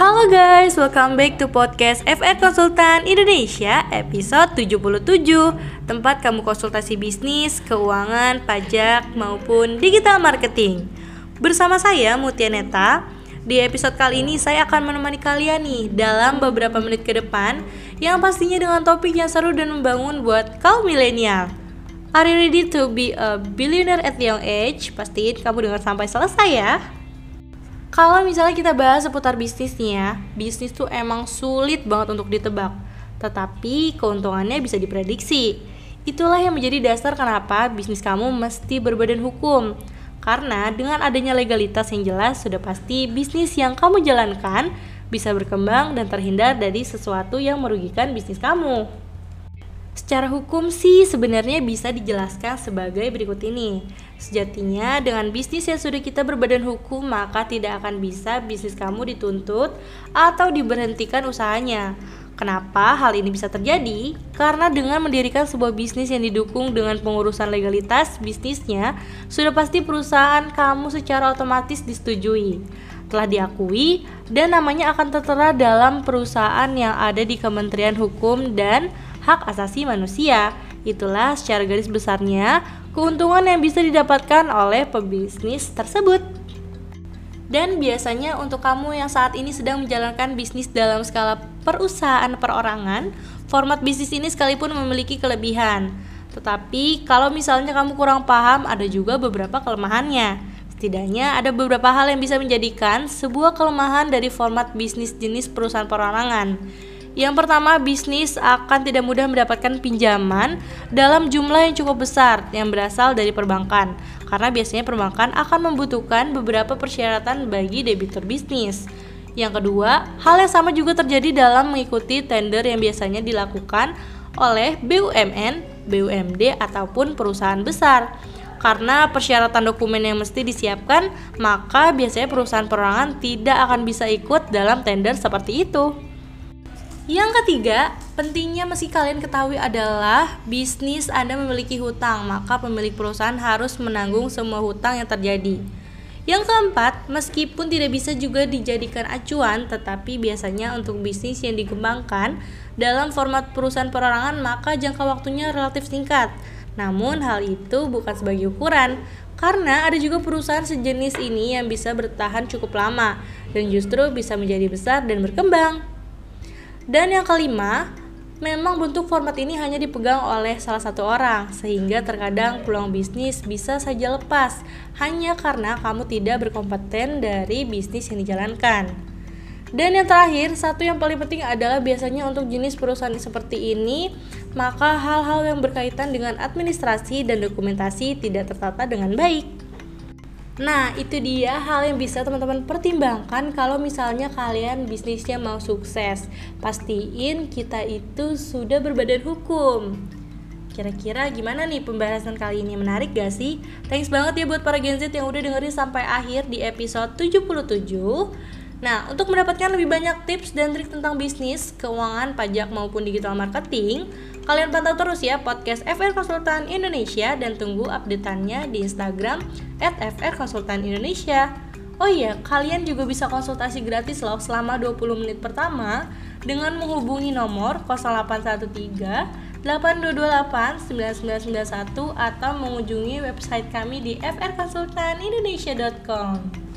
Halo guys, welcome back to podcast FR Konsultan Indonesia episode 77 Tempat kamu konsultasi bisnis, keuangan, pajak, maupun digital marketing. Bersama saya Mutia Neta. Di episode kali ini saya akan menemani kalian nih dalam beberapa menit ke depan Yang pastinya dengan topik yang seru dan membangun buat kaum milenial. Are you ready to be a billionaire at young age? Pastiin kamu dengar sampai selesai ya kalau misalnya kita bahas seputar bisnis nih ya, bisnis tuh emang sulit banget untuk ditebak. Tetapi keuntungannya bisa diprediksi. Itulah yang menjadi dasar kenapa bisnis kamu mesti berbadan hukum. Karena dengan adanya legalitas yang jelas, sudah pasti bisnis yang kamu jalankan bisa berkembang dan terhindar dari sesuatu yang merugikan bisnis kamu. Secara hukum sih sebenarnya bisa dijelaskan sebagai berikut ini. Sejatinya dengan bisnis yang sudah kita berbadan hukum maka tidak akan bisa bisnis kamu dituntut atau diberhentikan usahanya. Kenapa hal ini bisa terjadi? Karena dengan mendirikan sebuah bisnis yang didukung dengan pengurusan legalitas bisnisnya, sudah pasti perusahaan kamu secara otomatis disetujui, telah diakui, dan namanya akan tertera dalam perusahaan yang ada di Kementerian Hukum dan hak asasi manusia. Itulah secara garis besarnya keuntungan yang bisa didapatkan oleh pebisnis tersebut. Dan biasanya untuk kamu yang saat ini sedang menjalankan bisnis dalam skala perusahaan perorangan, format bisnis ini sekalipun memiliki kelebihan. Tetapi kalau misalnya kamu kurang paham, ada juga beberapa kelemahannya. Setidaknya ada beberapa hal yang bisa menjadikan sebuah kelemahan dari format bisnis jenis perusahaan perorangan. Yang pertama, bisnis akan tidak mudah mendapatkan pinjaman dalam jumlah yang cukup besar yang berasal dari perbankan, karena biasanya perbankan akan membutuhkan beberapa persyaratan bagi debitur bisnis. Yang kedua, hal yang sama juga terjadi dalam mengikuti tender yang biasanya dilakukan oleh BUMN, BUMD, ataupun perusahaan besar. Karena persyaratan dokumen yang mesti disiapkan, maka biasanya perusahaan perorangan tidak akan bisa ikut dalam tender seperti itu. Yang ketiga, pentingnya meski kalian ketahui adalah bisnis Anda memiliki hutang, maka pemilik perusahaan harus menanggung semua hutang yang terjadi. Yang keempat, meskipun tidak bisa juga dijadikan acuan, tetapi biasanya untuk bisnis yang dikembangkan dalam format perusahaan perorangan, maka jangka waktunya relatif singkat. Namun hal itu bukan sebagai ukuran, karena ada juga perusahaan sejenis ini yang bisa bertahan cukup lama dan justru bisa menjadi besar dan berkembang. Dan yang kelima, memang bentuk format ini hanya dipegang oleh salah satu orang, sehingga terkadang peluang bisnis bisa saja lepas hanya karena kamu tidak berkompeten dari bisnis yang dijalankan. Dan yang terakhir, satu yang paling penting adalah biasanya untuk jenis perusahaan seperti ini, maka hal-hal yang berkaitan dengan administrasi dan dokumentasi tidak tertata dengan baik. Nah, itu dia hal yang bisa teman-teman pertimbangkan kalau misalnya kalian bisnisnya mau sukses. Pastiin kita itu sudah berbadan hukum. Kira-kira gimana nih pembahasan kali ini menarik gak sih? Thanks banget ya buat para Gen Z yang udah dengerin sampai akhir di episode 77. Nah, untuk mendapatkan lebih banyak tips dan trik tentang bisnis, keuangan, pajak maupun digital marketing, Kalian pantau terus ya podcast FR Konsultan Indonesia dan tunggu updateannya di Instagram at FR Konsultan Indonesia. Oh iya, kalian juga bisa konsultasi gratis loh selama 20 menit pertama dengan menghubungi nomor 0813 8228 9991 atau mengunjungi website kami di frkonsultanindonesia.com.